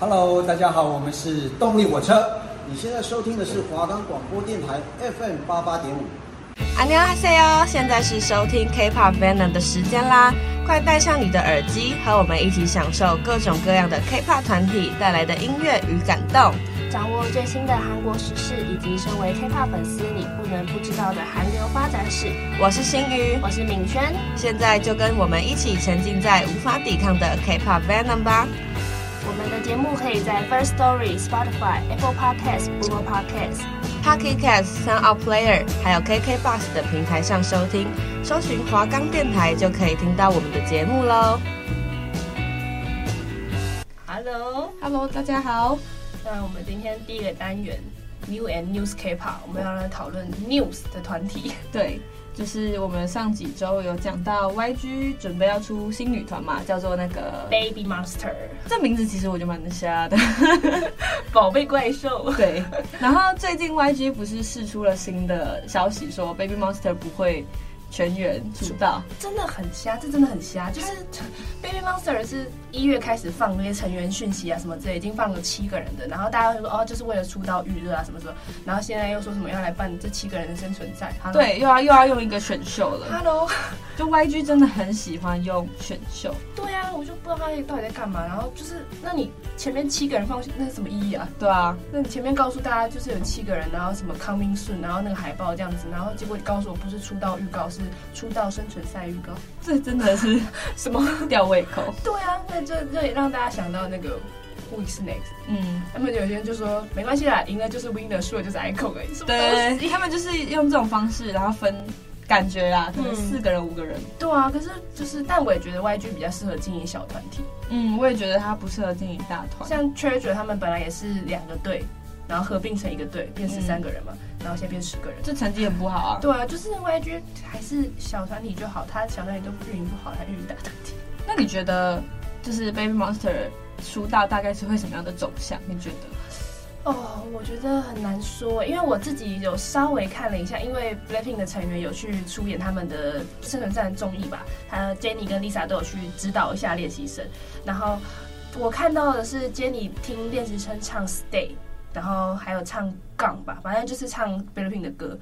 Hello，大家好，我们是动力火车。你现在收听的是华冈广播电台 FM 八八点五。안녕하세요，现在是收听 K-pop Venom 的时间啦！快戴上你的耳机，和我们一起享受各种各样的 K-pop 团体带来的音乐与感动，掌握最新的韩国时事，以及身为 K-pop 粉丝你不能不知道的韩流发展史。我是新宇，我是敏轩，现在就跟我们一起沉浸在无法抵抗的 K-pop Venom 吧！ 我们的节目可以在 First Story、Spotify、Apple Podcasts、Google Podcasts、Pocket Casts、SoundOut Player，还有 KKBOX 的平台上收听，搜寻华冈电台就可以听到我们的节目喽。Hello，Hello，大家好。那我们今天第一个单元 New and News K-pop，我们要来讨论 News 的团体。对。就是我们上几周有讲到 YG 准备要出新女团嘛，叫做那个 Baby Monster。这名字其实我就蛮瞎的，宝贝怪兽。对。然后最近 YG 不是试出了新的消息，说 Baby Monster 不会全员出道，真的很瞎，这真的很瞎。就是 Baby Monster 是一月开始放那些成员讯息啊什么之类，已经放了七个人的，然后大家会说哦，就是为了出道预热啊什么什么，然后现在又说什么要来办这七个人的生存赛，对，又要又要用一个选秀了。Hello，就 YG 真的很喜欢用选秀。对啊，我就不知道他到底在干嘛。然后就是，那你前面七个人放那是什么意义啊？对啊，那你前面告诉大家就是有七个人，然后什么 coming soon，然后那个海报这样子，然后结果你告诉我不是出道预告是。出道生存赛预告，这真的是 什么吊胃口？对啊，那就这也让大家想到那个 Who is next？嗯，他们有些人就说没关系啦，赢了就是 winner，输了就是 icon 而已。对，他们就是用这种方式，然后分感觉啦，可能四个人、五个人。对啊，可是就是，但我也觉得 YG 比较适合经营小团体。嗯，我也觉得他不适合经营大团。像 Treasure 他们本来也是两个队。然后合并成一个队，变十三个人嘛，嗯、然后现在变十个人，这成绩很不好啊。对啊，就是 YG 还是小团体就好，他小团体都运营不好，他运营大团体。那你觉得，就是 Baby Monster 出道大概是会什么样的走向？你觉得？哦，我觉得很难说，因为我自己有稍微看了一下，因为 Blackpink 的成员有去出演他们的生存战综艺吧，他 Jennie 跟 Lisa 都有去指导一下练习生，然后我看到的是 Jennie 听练习生唱 Stay。然后还有唱杠吧，反正就是唱 BLACKPINK 的歌。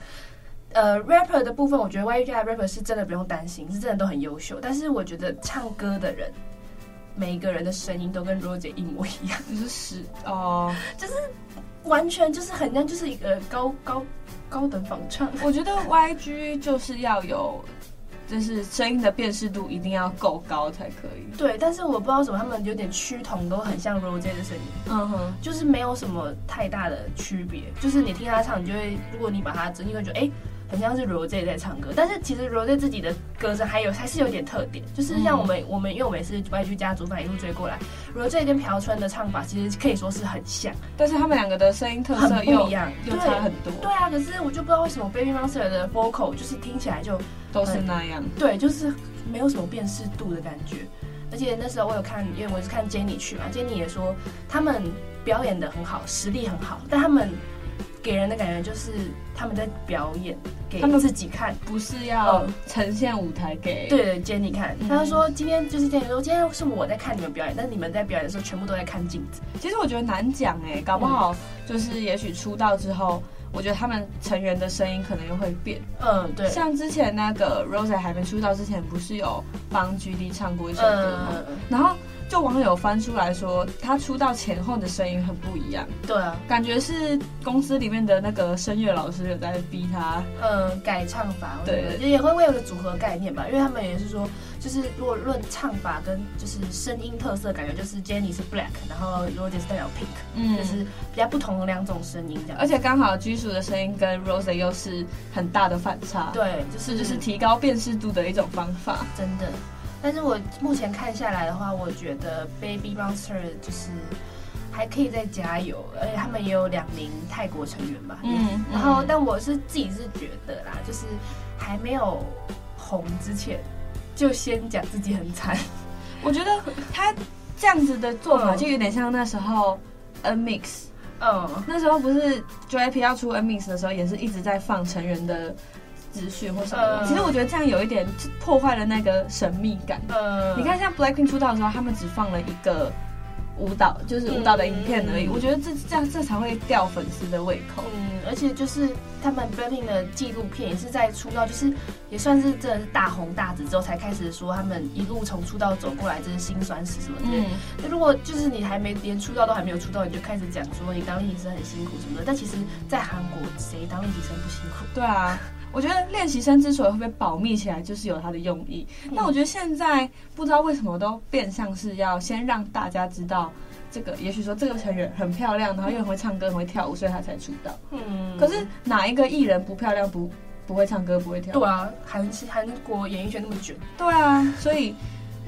呃，rapper 的部分，我觉得 YG 的 rapper 是真的不用担心，是真的都很优秀。但是我觉得唱歌的人，每一个人的声音都跟 Rose 一模一样，就是是哦，就是完全就是很像就是一个高高高等仿唱。我觉得 YG 就是要有。就是声音的辨识度一定要够高才可以。对，但是我不知道为什么他们有点趋同，都很像 Rose 的声音。嗯哼，就是没有什么太大的区别。就是你听他唱，你就会，如果你把他整，你会觉得，哎、欸。很像是 Rose 在唱歌，但是其实 Rose 自己的歌声还有还是有点特点，就是像我们、嗯、我们因为我们也是 YG 家族嘛，一路追过来，Rose 跟朴春的唱法其实可以说是很像，但是他们两个的声音特色又不一样，又差很多。对啊，可是我就不知道为什么 Baby Monster 的 vocal 就是听起来就都是那样，对，就是没有什么辨识度的感觉。而且那时候我有看，因为我是看 Jennie 去嘛，Jennie 也说他们表演的很好，实力很好，但他们。给人的感觉就是他们在表演给自己看，不是要呈现舞台给、嗯、对对 Jennie 看。他说今天就是 Jennie 说今天是我在看你们表演，但是你们在表演的时候全部都在看镜子。其实我觉得难讲哎，搞不好就是也许出道之后，我觉得他们成员的声音可能又会变。嗯，对。像之前那个 Rose 还没出道之前，不是有帮 GD 唱过一首歌吗？嗯、然后。就网友翻出来说，他出道前后的声音很不一样。对啊，感觉是公司里面的那个声乐老师有在逼他，嗯，改唱法。对，也会为了组合概念吧，因为他们也是说，就是如果论唱法跟就是声音特色，感觉就是 Jennie 是 Black，然后 Rose 是代表 Pink，嗯，就是比较不同的两种声音这样。而且刚好居鼠的声音跟 Rose 又是很大的反差。对，就是就是提高辨识度的一种方法。真的。但是我目前看下来的话，我觉得 Baby Monster 就是还可以再加油，而且他们也有两名泰国成员吧。嗯。然后，但我是自己是觉得啦，就是还没有红之前，就先讲自己很惨。我觉得他这样子的做法就有点像那时候 N-Mix。嗯。那时候不是 JYP 要出 N-Mix 的时候，也是一直在放成员的。资讯或什么，其实我觉得这样有一点破坏了那个神秘感。嗯，你看像 Blackpink 出道的时候，他们只放了一个舞蹈，就是舞蹈的影片而已。嗯、我觉得这这样这才会吊粉丝的胃口。嗯，而且就是他们 BLACKPINK 的纪录片也是在出道，就是也算是真的是大红大紫之后才开始说他们一路从出道走过来，这是辛酸史什么的。嗯，那如果就是你还没连出道都还没有出道，你就开始讲说你当练习生很辛苦什么的，但其实，在韩国谁当练习生不辛苦？对啊。我觉得练习生之所以会被保密起来，就是有他的用意。那、嗯、我觉得现在不知道为什么都变相是要先让大家知道这个，也许说这个成员很漂亮，然后又很会唱歌、很会跳舞，所以他才出道。嗯。可是哪一个艺人不漂亮、不不会唱歌、不会跳舞？对啊，韩韩国演艺圈那么卷。对啊，所以。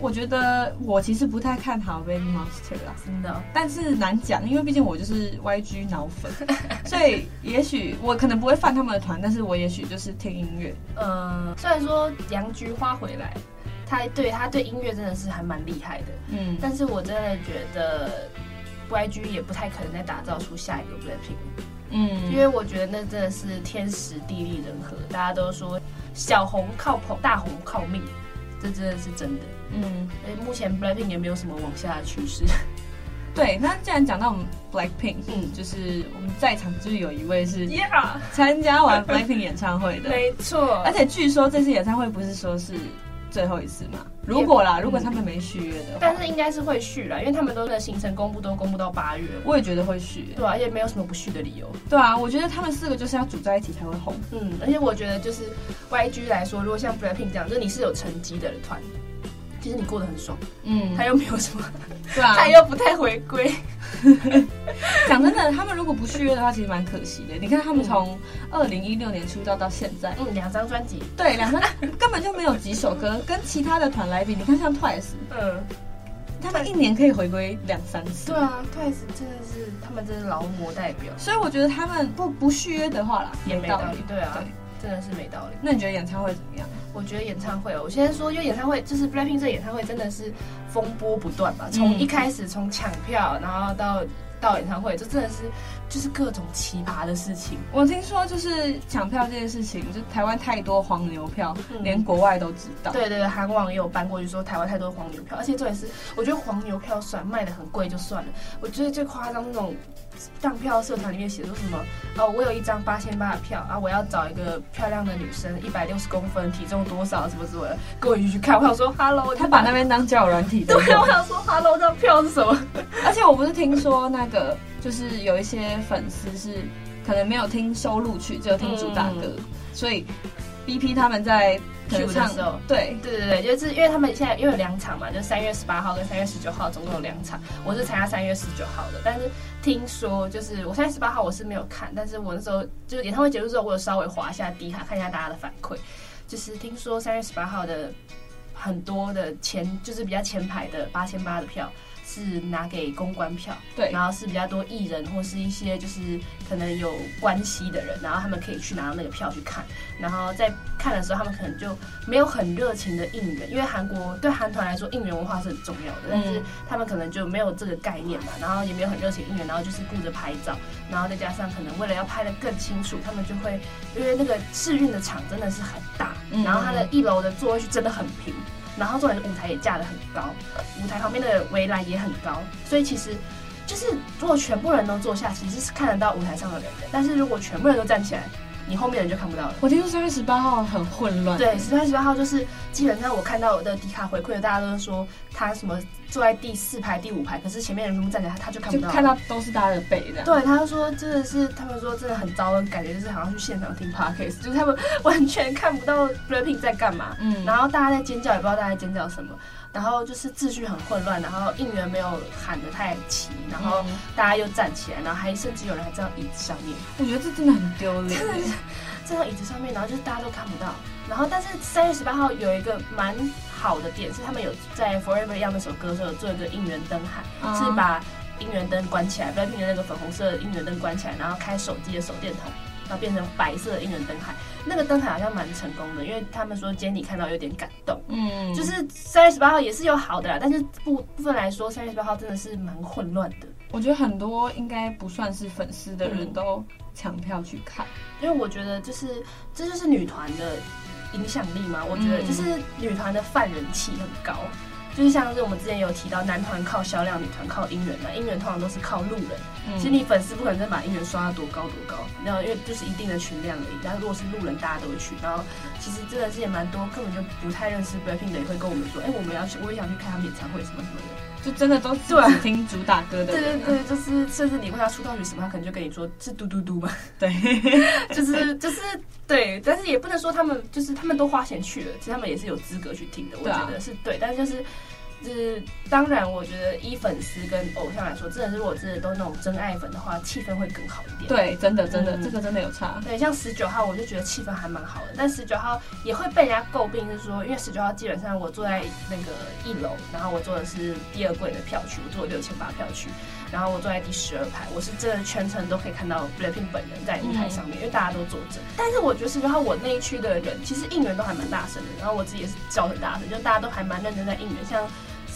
我觉得我其实不太看好 Baby Monster 啦，真的。但是难讲，因为毕竟我就是 YG 脑粉，所以也许我可能不会犯他们的团，但是我也许就是听音乐。嗯，虽然说杨菊花回来，他对他对音乐真的是还蛮厉害的，嗯，但是我真的觉得 YG 也不太可能再打造出下一个 BLACKPINK，嗯，因为我觉得那真的是天时地利人和，大家都说小红靠捧，大红靠命。这真的是真的，嗯，目前 Blackpink 也没有什么往下的趋势。对，那既然讲到我们 Blackpink，嗯，就是我们在场就是有一位是参加完 Blackpink 演唱会的，没错。而且据说这次演唱会不是说是。最后一次嘛，如果啦，如果他们没续约的话，但是应该是会续啦，因为他们都的行程公布都公布到八月，我也觉得会续，对啊，也没有什么不续的理由，对啊，我觉得他们四个就是要组在一起才会红，嗯，而且我觉得就是 YG 来说，如果像 BLACKPINK 这样，就是你是有成绩的团。其实你过得很爽，嗯，他又没有什么，对啊，他又不太回归。讲真的，他们如果不续约的话，其实蛮可惜的。你看他们从二零一六年出道到现在，嗯，两张专辑，对，两张根本就没有几首歌，跟其他的团来比，你看像 Twice，嗯，他们一年可以回归两三次。对啊，Twice 真的是他们真是劳模代表，所以我觉得他们不不续约的话啦，也没道理。对啊，对，真的是没道理。那你觉得演唱会怎么样？我觉得演唱会，我先说，因为演唱会就是 BLACKPINK 这个演唱会真的是风波不断吧，从一开始从抢票，然后到到演唱会，就真的是就是各种奇葩的事情。我听说就是抢票这件事情，就台湾太多黄牛票，嗯、连国外都知道。对对对，韩网也有搬过去说台湾太多黄牛票，而且这也是我觉得黄牛票算卖的很贵就算了，我觉得最夸张那种。当票社团里面写说什么？哦，我有一张八千八的票啊，我要找一个漂亮的女生，一百六十公分，体重多少，什么什么的，跟我一起去看。我想说，Hello，他把那边当交友软体。对，我想说，Hello，这张票是什么？而且我不是听说那个，就是有一些粉丝是可能没有听收录曲，只有听主打歌，嗯、所以 BP 他们在。去的时候，对对对对，就是因为他们现在因为有两场嘛，就三月十八号跟三月十九号总共有两场，我是参加三月十九号的，但是听说就是我三月十八号我是没有看，但是我那时候就是演唱会结束之后，我有稍微滑一下底卡看一下大家的反馈，就是听说三月十八号的很多的前就是比较前排的八千八的票。是拿给公关票，对，然后是比较多艺人或是一些就是可能有关系的人，然后他们可以去拿到那个票去看，然后在看的时候，他们可能就没有很热情的应援，因为韩国对韩团来说应援文化是很重要的，但是他们可能就没有这个概念嘛，然后也没有很热情应援，然后就是顾着拍照，然后再加上可能为了要拍的更清楚，他们就会因为那个试运的场真的是很大，然后它的一楼的座位区真的很平。然后重点是舞台也架得很高，舞台旁边的围栏也很高，所以其实就是如果全部人都坐下，其实是看得到舞台上的人的。但是如果全部人都站起来，你后面人就看不到了。我听说三月十八号很混乱。对，三月十八号就是基本上我看到我的迪卡回馈，大家都是说他什么坐在第四排、第五排，可是前面人全部站起来，他就看不到，看到都是大家的背这样。对，他就说真的是，他们说真的很糟的感觉，就是好像去现场听 podcast，就是他们 完全看不到 BLACKPINK 在干嘛。嗯，然后大家在尖叫，也不知道大家在尖叫什么。然后就是秩序很混乱，然后应援没有喊得太齐，然后大家又站起来，然后还甚至有人还站到椅子上面。我觉得这真的很丢脸，真的是站到椅子上面，然后就是大家都看不到。然后但是三月十八号有一个蛮好的点是，他们有在 Forever Young 那首歌的时候有做一个应援灯海，嗯、是把应援灯关起来，BLACKPINK 的那个粉红色应援灯关起来，然后开手机的手电筒。然后变成白色的应援灯海，那个灯海好像蛮成功的，因为他们说 Jennie 看到有点感动。嗯，就是三月十八号也是有好的啦，但是部部分来说，三月十八号真的是蛮混乱的。我觉得很多应该不算是粉丝的人都抢票去看，因为我觉得就是这就是女团的影响力嘛。我觉得就是女团的泛人气很高。就是像是我们之前有提到，男团靠销量，女团靠音源嘛，音源通常都是靠路人。嗯、其实你粉丝不可能真把音源刷到多高多高，然后因为就是一定的群量而已。但是如果是路人，大家都会去。然后其实真的是也蛮多，根本就不太认识 BLACKPINK 的，也会跟我们说，哎、欸，我们要去，我也想去看他们演唱会什么什么的。就真的都只听主打歌的。对对对，就是甚至你问他出道曲什么，他可能就跟你说是嘟嘟嘟嘛。对，就是就是对，但是也不能说他们就是他们都花钱去了，其实他们也是有资格去听的。我觉得是对，但是就是。就是当然，我觉得以粉丝跟偶像来说，真的是如果真的都是那种真爱粉的话，气氛会更好一点。对，真的真的，嗯、这个真的有差。对，像十九号，我就觉得气氛还蛮好的。但十九号也会被人家诟病，就是说，因为十九号基本上我坐在那个一楼，然后我坐的是第二柜的票区，我坐六千八票区，然后我坐在第十二排，我是真的全程都可以看到 BLACKPINK 本人在舞台上面，嗯、因为大家都坐着。但是我觉得十九号我那一区的人，其实应援都还蛮大声的，然后我自己也是叫很大声，就大家都还蛮认真在应援，像。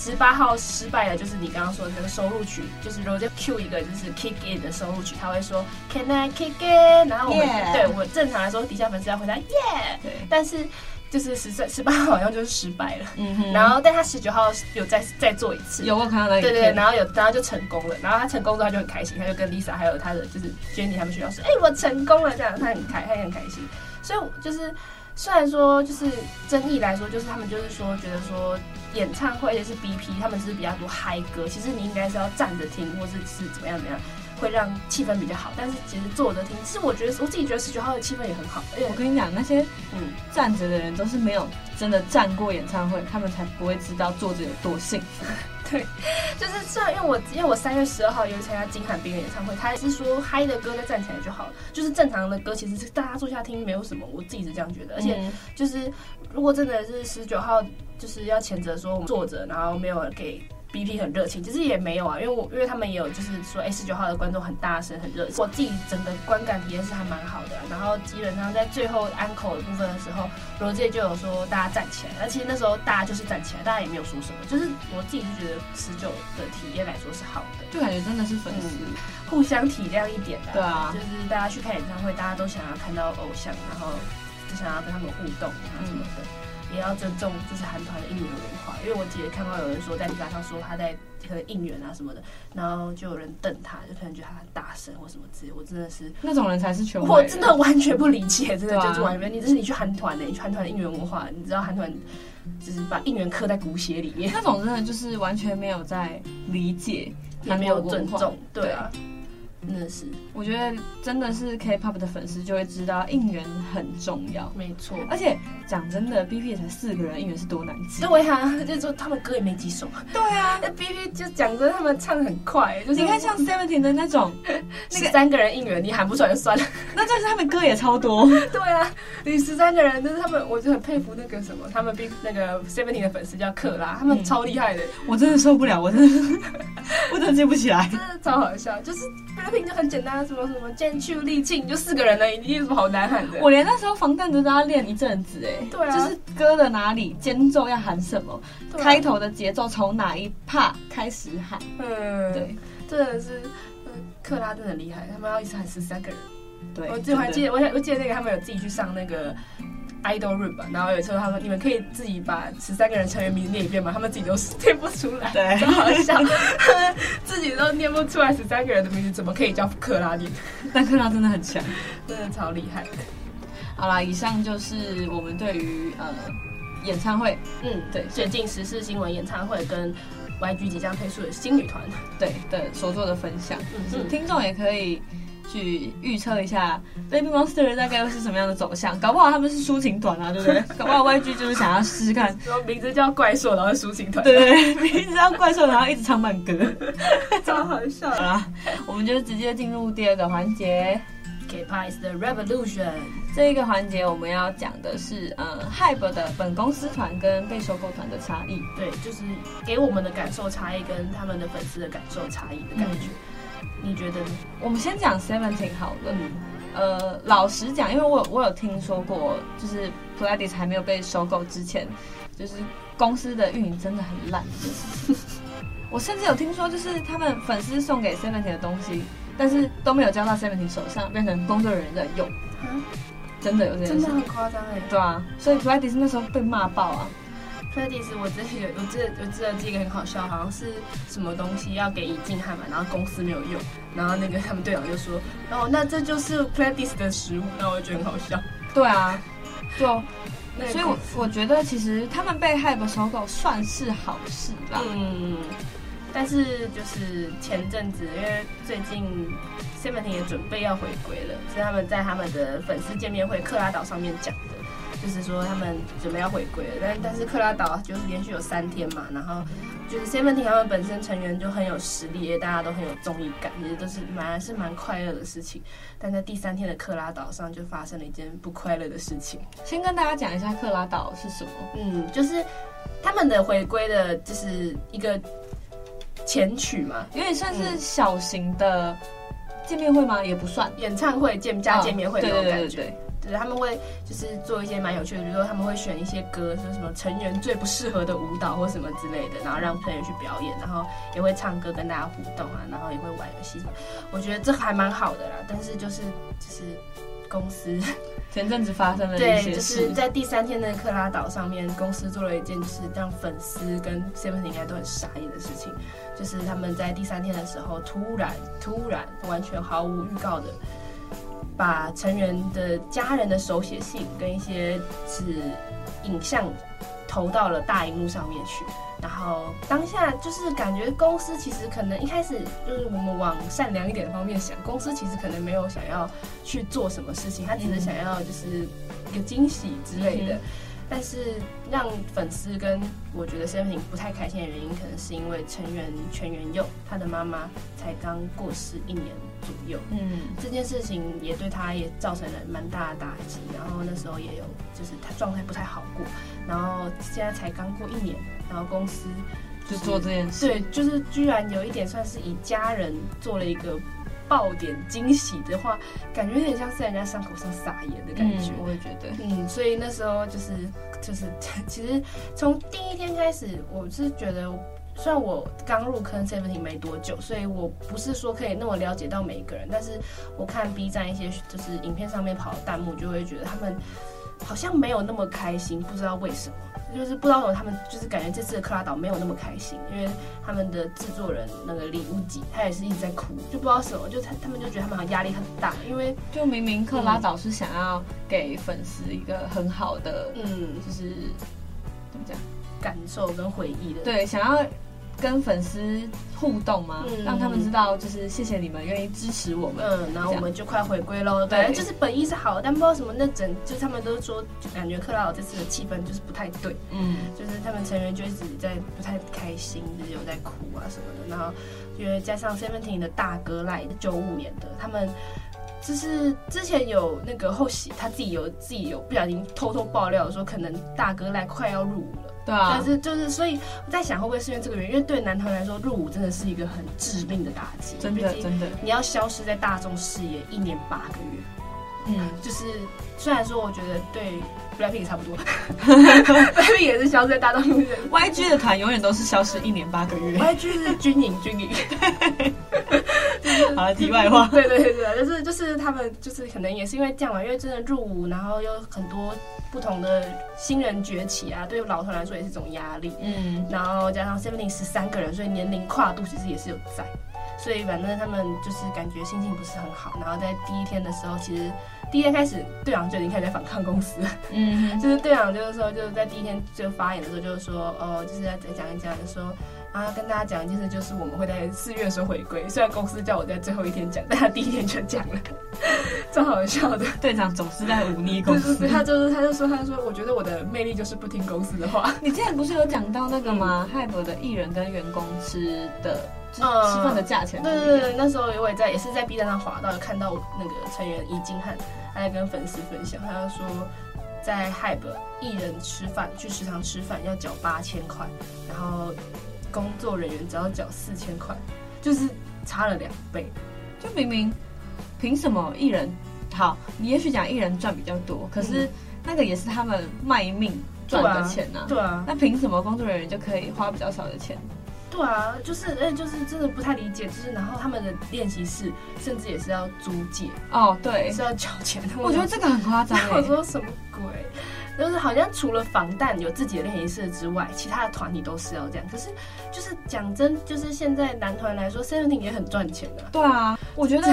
十八号失败了，就是你刚刚说的那个收录曲，就是 Rose Q 一个就是 Kick In 的收录曲，他会说 Can I Kick In？然后我们.对我正常来说，底下粉丝要回答 Yeah，对。但是就是十三十八号好像就是失败了，嗯哼，然后但他十九号有再再做一次，有我看到那个，对对，然后有然后就成功了，然后他成功之后他就很开心，他就跟 Lisa 还有他的就是 Jennie 他们学校说，哎、欸，我成功了。这样，他很开他也很开心，所以就是。虽然说就是争议来说，就是他们就是说觉得说演唱会也是 BP，他们是比较多嗨歌，其实你应该是要站着听，或是是怎么样怎么样，会让气氛比较好。但是其实坐着听，其实我觉得我自己觉得十九号的气氛也很好。而且我跟你讲，那些嗯站着的人都是没有真的站过演唱会，他们才不会知道坐着有多幸福。对，就是虽然因为我因为我三月十二号有参加金海冰的演唱会，他是说嗨的歌再站起来就好了，就是正常的歌其实是大家坐下听没有什么，我自己是这样觉得。而且就是如果真的是十九号，就是要谴责说我们坐着，然后没有给。BP 很热情，其实也没有啊，因为我因为他们也有就是说，哎，十九号的观众很大声，很热情。我自己整个观感体验是还蛮好的，然后基本上在最后安口的部分的时候，罗杰就有说大家站起来，那其实那时候大家就是站起来，大家也没有说什么，就是我自己就觉得十九的体验来说是好的，就感觉真的是粉丝、嗯、互相体谅一点的，对啊，就是大家去看演唱会，大家都想要看到偶像，然后就想要跟他们互动啊什么的。嗯也要尊重就是韩团的应援文化，因为我姐看到有人说在地板上说他在可能应援啊什么的，然后就有人瞪他，就可能觉得他很大声或什么之类。我真的是那种人才是全，我真的完全不理解，真的就是完全。你这是你去韩团的，你去韩团的应援文化，你知道韩团就是把应援刻在骨血里面，那种真的就是完全没有在理解，也没有尊重，对啊。真的是，我觉得真的是 K-pop 的粉丝就会知道应援很重要，没错。而且讲真的，BP 也才四个人，应援是多难记。对啊，就是说他们歌也没几首。对啊，那 BP 就讲真，他们唱的很快，就是你看像 Seventeen 的那种，那个三个人应援你喊不出来就算了。那但是他们歌也超多。对啊，你十三个人，但是他们，我就很佩服那个什么，他们 B 那个 Seventeen 的粉丝叫克拉，他们超厉害的。我真的受不了，我真的，我真的记不起来，真的超好笑，就是就很简单。什么什么剑去力尽，就四个人而已，你有什么好难喊的？我连那时候防弹都要练一阵子哎。对啊，就是歌的哪里间奏要喊什么，啊、开头的节奏从哪一 part 开始喊。嗯，对，真的是，克拉真的很厉害，他们要一直喊十三个人。对，我最还记得，我我记得那个他们有自己去上那个。Idol room 吧，然后有一次他说，你们可以自己把十三个人成员名念一遍吗？他们自己都念不出来，对，真好笑，自己都念不出来十三个人的名字，怎么可以叫克拉念？但克拉真的很强，真的超厉害。好啦，以上就是我们对于呃演唱会，嗯，对，最近时事新闻演唱会跟 YG 即将推出的新女团，对的所做的分享，嗯，嗯，听众也可以。去预测一下 Baby Monster 大概又是什么样的走向，搞不好他们是抒情团啊，对不对？搞不好 YG 就是想要试试看，名字叫怪兽，然后抒情团，对对，名字叫怪兽，然后一直唱慢歌，超好笑。好啦，我们就直接进入第二个环节，K-pop is the revolution。这一个环节我们要讲的是，呃，HYBE 的本公司团跟被收购团的差异，对，就是给我们的感受差异跟他们的粉丝的感受差异的感觉。嗯你觉得呢？我们先讲 Seventeen 好了。嗯，呃，老实讲，因为我有我有听说过，就是 Pledis 还没有被收购之前，就是公司的运营真的很烂。我甚至有听说，就是他们粉丝送给 Seventeen 的东西，但是都没有交到 Seventeen 手上，变成工作人员在用。真的有这件事？真的很夸张哎。对啊，所以 Pledis 那时候被骂爆啊。Pledis 我之前有，我记得我记得这个很好笑，好像是什么东西要给尹敬汉嘛，然后公司没有用，然后那个他们队长就说，哦，那这就是 Pledis 的食物，那我就觉得很好笑。对啊，就，所以我我觉得其实他们被 Hype 收购算是好事啦。嗯，但是就是前阵子，因为最近 Seventeen 也准备要回归了，是他们在他们的粉丝见面会克拉岛上面讲的。就是说他们准备要回归了，但但是克拉岛就是连续有三天嘛，然后就是 Seventeen 他们本身成员就很有实力，也大家都很有综艺感，其实都是蛮是蛮快乐的事情。但在第三天的克拉岛上就发生了一件不快乐的事情。先跟大家讲一下克拉岛是什么？嗯，就是他们的回归的，就是一个前曲嘛，有点算是小型的见面会吗？也不算，演唱会见加见面会那种感觉。哦，对对对对。对，他们会就是做一些蛮有趣的，比如说他们会选一些歌，说什么成员最不适合的舞蹈或什么之类的，然后让成员去表演，然后也会唱歌跟大家互动啊，然后也会玩游戏什么。我觉得这还蛮好的啦，但是就是就是公司 前阵子发生了一些事，对，就是在第三天的克拉岛上面，公司做了一件就是让粉丝跟 Seventeen 应该都很傻眼的事情，就是他们在第三天的时候突然突然完全毫无预告的。把成员的家人的手写信跟一些是影像投到了大荧幕上面去，然后当下就是感觉公司其实可能一开始就是我们往善良一点的方面想，公司其实可能没有想要去做什么事情，他只是想要就是一个惊喜之类的。但是让粉丝跟我觉得 Seventeen 不太开心的原因，可能是因为成员全员佑他的妈妈才刚过世一年左右，嗯，这件事情也对他也造成了蛮大的打击。然后那时候也有就是他状态不太好过，然后现在才刚过一年，然后公司就做这件事，对，就是居然有一点算是以家人做了一个。爆点惊喜的话，感觉有点像是在人家伤口上撒盐的感觉。嗯，我也觉得。嗯，所以那时候就是就是，其实从第一天开始，我是觉得，虽然我刚入坑 Seventeen 没多久，所以我不是说可以那么了解到每一个人，但是我看 B 站一些就是影片上面跑的弹幕，就会觉得他们好像没有那么开心，不知道为什么。就是不知道为什么他们就是感觉这次的克拉岛没有那么开心，因为他们的制作人那个李无极他也是一直在哭，就不知道什么，就他他们就觉得他们好像压力很大，因为就明明克拉岛是想要给粉丝一个很好的，嗯，就是怎么讲，感受跟回忆的，对，想要。跟粉丝互动吗？嗯、让他们知道，就是谢谢你们愿意支持我们。嗯，然后我们就快回归喽。对，就是本意是好的，但不知道什么那整，就是他们都说，就感觉克拉尔这次的气氛就是不太对。嗯，就是他们成员就一直在不太开心，就是有在哭啊什么的。然后因为加上 Seventeen 的大哥赖九五年的，他们就是之前有那个后喜，他自己有自己有不小心偷偷爆料说，可能大哥赖快要入伍了。对啊，但是就是，所以我在想，会不会是因为这个原因？因为对男团来说，入伍真的是一个很致命的打击。真的，真的，你要消失在大众视野一年八个月。嗯，就是虽然说，我觉得对 Blackpink 也差不多，Blackpink 也是消失在大众视野。YG 的团永远都是消失一年八个月。YG 是军营，军营。好了，题外话。对对对对，就是就是他们就是可能也是因为这样嘛，因为真的入伍，然后有很多。不同的新人崛起啊，对于老团来说也是一种压力。嗯，然后加上 Seventeen 十三个人，所以年龄跨度其实也是有在。所以反正他们就是感觉心情不是很好。然后在第一天的时候，其实第一天开始，队长就已经开始在反抗公司。嗯，就是队长就是说，就是在第一天就发言的时候，就是说，哦，就是在在讲一讲，就说。然后跟大家讲一件事，就是我们会在四月的时候回归。虽然公司叫我在最后一天讲，但他第一天就讲了，超好笑的。队长总是在忤逆公司。对对对，他就是，他就说，他就说，我觉得我的魅力就是不听公司的话。你之前不是有讲到那个吗？HYBE 的艺人跟员工吃的，吃饭的价钱。对对对，那时候我也在，也是在 B 站上滑到，看到那个成员尹金汉，他在跟粉丝分享，他就说，在 Hype 艺人吃饭去食堂吃饭要缴八千块，然后。工作人员只要缴四千块，就是差了两倍。就明明凭什么艺人好？你也许讲艺人赚比较多，可是那个也是他们卖命赚的钱呐、啊。对啊，那凭什么工作人员就可以花比较少的钱？对啊，就是哎，就是真的不太理解。就是然后他们的练习室甚至也是要租借哦，对，是要缴钱的。我觉得这个很夸张。我说什么鬼？就是好像除了防弹有自己的练习室之外，其他的团体都是要这样。可是就是讲真，就是现在男团来说，Seventeen 也很赚钱的。对啊，我觉得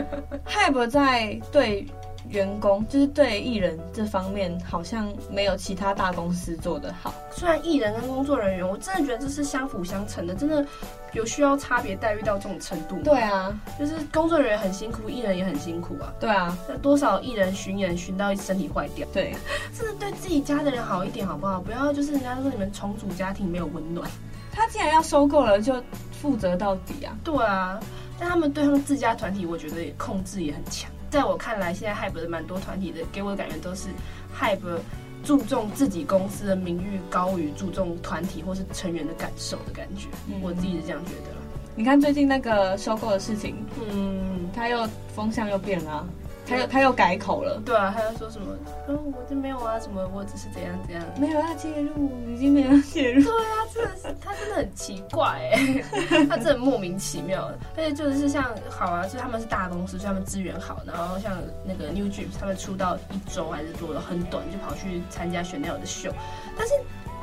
HYBE 在对。员工就是对艺人这方面好像没有其他大公司做得好。虽然艺人跟工作人员，我真的觉得这是相辅相成的，真的有需要差别待遇到这种程度。对啊，就是工作人员很辛苦，艺人也很辛苦啊。对啊，那多少艺人巡演巡到身体坏掉。对，真的对自己家的人好一点好不好？不要就是人家说你们重组家庭没有温暖。他既然要收购了，就负责到底啊。对啊，但他们对他们自家团体，我觉得也控制也很强。在我看来，现在 Hype 的蛮多团体的，给我的感觉都是 Hype 注重自己公司的名誉高于注重团体或是成员的感受的感觉。嗯、我自己是这样觉得。你看最近那个收购的事情，嗯，他又风向又变了、啊。他又他又改口了，对啊，他又说什么？嗯、哦，我这没有啊，什么？我只是怎样怎样，没有要介入，已经没有要介入。对啊，真的是他真的很奇怪哎，他真的莫名其妙。而且就是像好啊，就是他们是大公司，所以他们资源好。然后像那个 New Jeans，他们出道一周还是多了很短，就跑去参加 Chanel 的秀。但是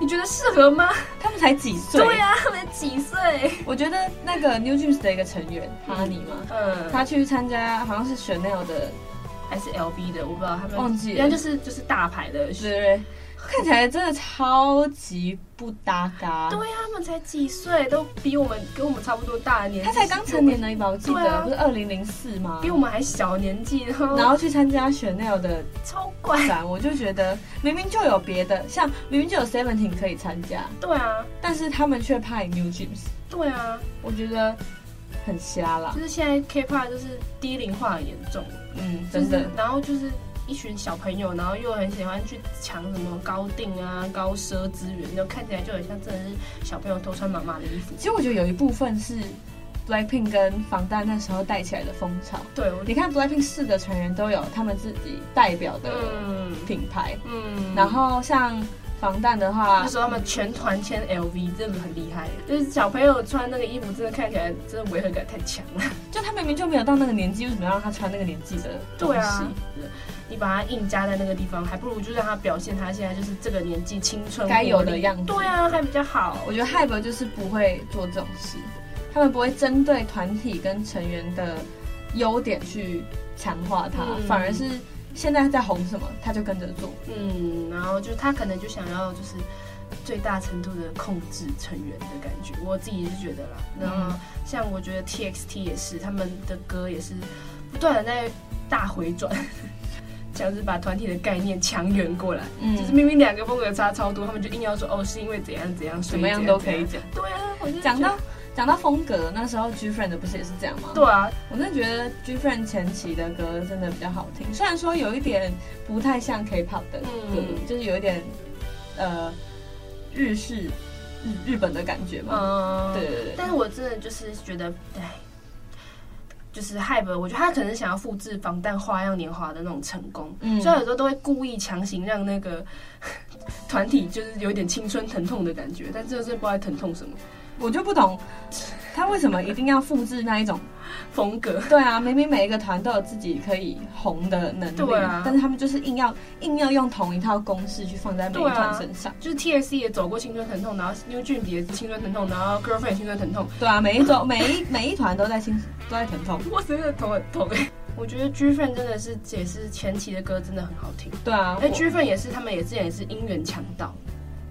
你觉得适合吗？他们才几岁？对啊，他们几岁？我觉得那个 New Jeans 的一个成员哈尼嘛，嗯，他去参加好像是 Chanel 的。还是 LV 的，我不知道他们忘记了，然后就是就是大牌的，对，看起来真的超级不搭嘎。对呀，他们才几岁，都比我们跟我们差不多大的年纪。他才刚成年呢，一把我记得、啊、不是二零零四吗？比我们还小年纪，然后去参加 Chanel 的超怪，我就觉得明明就有别的，像明明就有 Seventeen 可以参加，对啊，但是他们却派 New Jeans，对啊，我觉得很瞎啦。就是现在 K-pop 就是低龄化很严重。嗯，真的。然后就是一群小朋友，然后又很喜欢去抢什么高定啊、高奢资源，就看起来就很像真的是小朋友偷穿妈妈的衣服。其实我觉得有一部分是 Blackpink 跟防弹那时候带起来的风潮。对，你看 Blackpink 四个成员都有他们自己代表的品牌。嗯。嗯，然后像防弹的话，那时候他们全团签 LV，真的很厉害。就是小朋友穿那个衣服，真的看起来真的违和感太强了。就他明明就没有到那个年纪，为什么要让他穿那个年纪的东西？对啊，你把他硬加在那个地方，还不如就让他表现他现在就是这个年纪青春该有的样子。对啊，还比较好。我觉得 HYBE 就是不会做这种事，他们不会针对团体跟成员的优点去强化他，嗯、反而是。现在在红什么，他就跟着做。嗯，然后就他可能就想要就是最大程度的控制成员的感觉，我自己是觉得啦。然后像我觉得 TXT 也是，他们的歌也是不断的在大回转，像是把团体的概念强圆过来。嗯，就是明明两个风格差超多，他们就硬要说哦是因为怎样怎样，什么样都可以讲。对啊，我就讲到。讲到风格，那时候 GFRIEND 的不是也是这样吗？对啊，我真的觉得 GFRIEND 前期的歌真的比较好听，虽然说有一点不太像 K-pop 的歌，嗯、就是有一点呃日式日日本的感觉嘛。嗯，对对对。但是我真的就是觉得，哎，就是 Hype，我觉得他可能想要复制防弹花样年华的那种成功，嗯，所以有时候都会故意强行让那个 团体就是有点青春疼痛的感觉，但这个是不知道疼痛什么。我就不懂，他为什么一定要复制那一种风格？对啊，明明每一个团都有自己可以红的能力，对啊，但是他们就是硬要硬要用同一套公式去放在每一团身上。啊、就是 T S C 也走过青春疼痛，然后 New Jeans 也青春疼痛，然后 Girlfriend 也青春疼痛。对啊，每一种 每一每一团都在青都在疼痛。我真的头很痛哎！我觉得 GFRIEND 真的是也是前期的歌真的很好听。对啊，哎，GFRIEND 也是他们也之前也是音源强盗。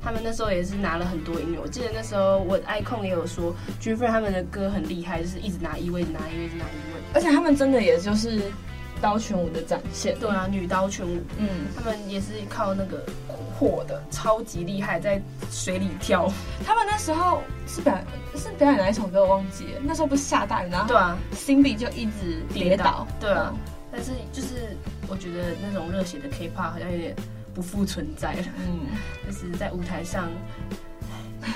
他们那时候也是拿了很多音乐，我记得那时候我 iKON 也有说，GFRIEND 他们的歌很厉害，就是一直拿一位，拿一位，一直拿一位，而且他们真的也就是刀拳舞的展现。对啊，女刀拳舞，嗯，他们也是靠那个火的，超级厉害，在水里跳。他们那时候是表是表演哪一首歌我忘记了，那时候不是下大雨，然后对啊，Simbi 就一直跌倒，对啊，嗯、但是就是我觉得那种热血的 K-pop 好像有点。不复存在了，嗯，就是在舞台上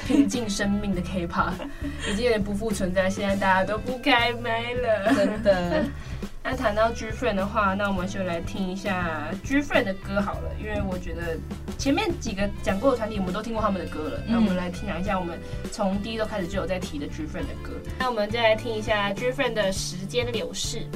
拼尽生命的 K-pop 已经有点不复存在，现在大家都不开麦了，真的。那谈到 GFRIEND 的话，那我们就来听一下 GFRIEND 的歌好了，因为我觉得前面几个讲过的团体，我们都听过他们的歌了。那我们来听讲一下，我们从第一周开始就有在提的 GFRIEND 的歌。那我们再来听一下 GFRIEND 的时间流逝。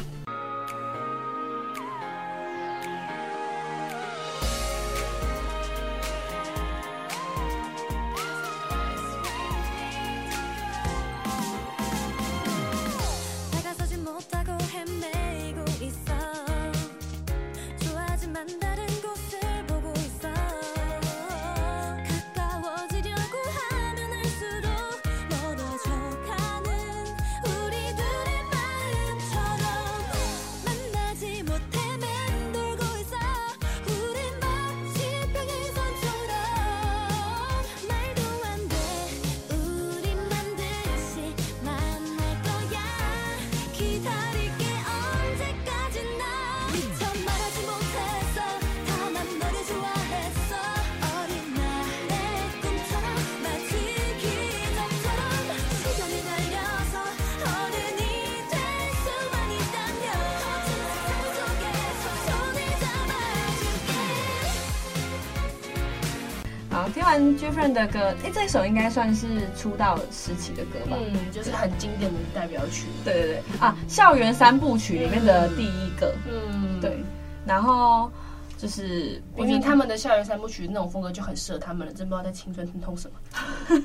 完 GFRIEND 的歌，哎、欸，这首应该算是出道时期的歌吧？嗯，就是很经典的代表曲。对对对，啊，校园三部曲里面的第一个。嗯，对。然后就是明明他们的校园三部曲那种风格就很适合他们了，真不知道在青春疼痛什么。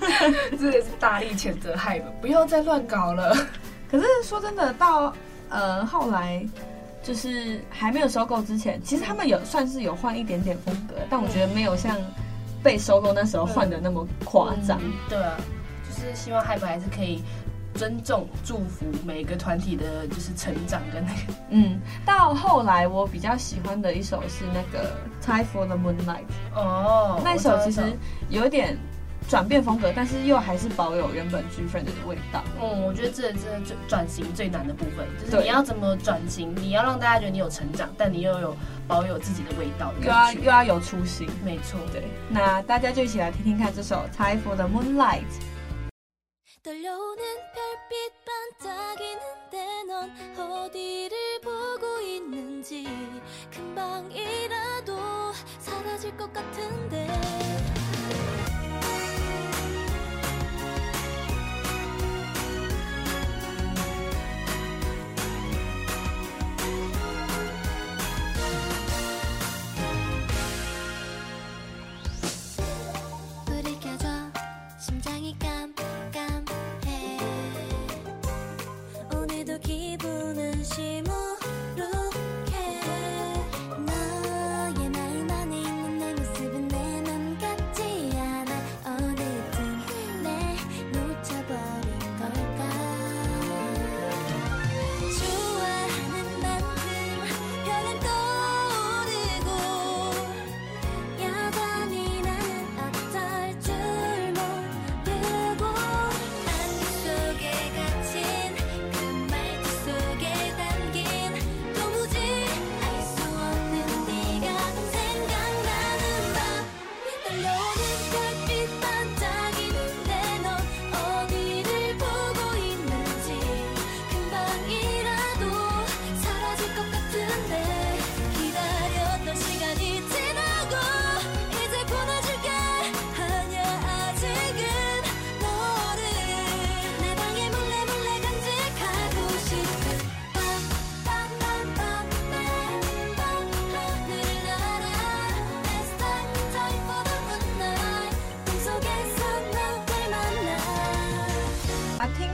这也是大力谴责 HYBE，不要再乱搞了。可是说真的，到呃后来。就是还没有收购之前，其实他们有算是有换一点点风格，但我觉得没有像被收购那时候换的那么夸张。对啊，就是希望 HYBE 还是可以尊重、祝福每一个团体的，就是成长跟那个。嗯，到后来我比较喜欢的一首是那个《Time for the Moonlight》哦，那首其实有点。转变风格，但是又还是保有原本 GFRIEND 的味道。嗯，我觉得这这最转型最难的部分，就是你要怎么转型，你要让大家觉得你有成长，但你又有保有自己的味道的，又要又要有初心。没错，对。那大家就一起来听听看这首《Time for the Moonlight》。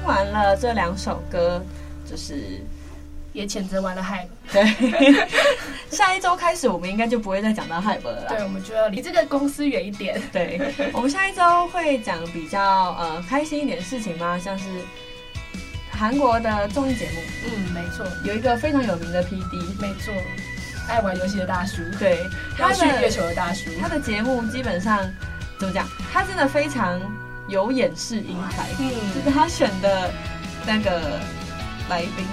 完了这两首歌，就是也谴责完了 HYBE。对，下一周开始我们应该就不会再讲到 HYBE 了。对，我们就要离这个公司远一点。对，我们下一周会讲比较呃开心一点的事情吗？像是韩国的综艺节目。嗯，没错，有一个非常有名的 PD，没错，爱玩游戏的大叔。对，他去月球的大叔。他的节目基本上怎么讲？他真的非常。有眼识英才，嗯，就是他选的那个来宾，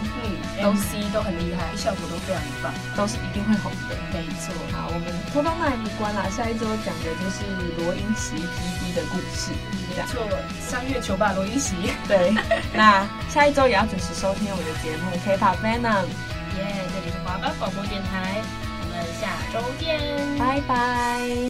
嗯，MC 都很厉害，效果都非常棒，都是一定会红的。没错，好，我们偷偷卖一关啦，下一周讲的就是罗英奇 PD 的故事，没错，三月球吧，罗英奇。对，那下一周也要准时收听我们的节目 K-pop Venom，耶，这里是华冈广播电台，我们下周见，拜拜。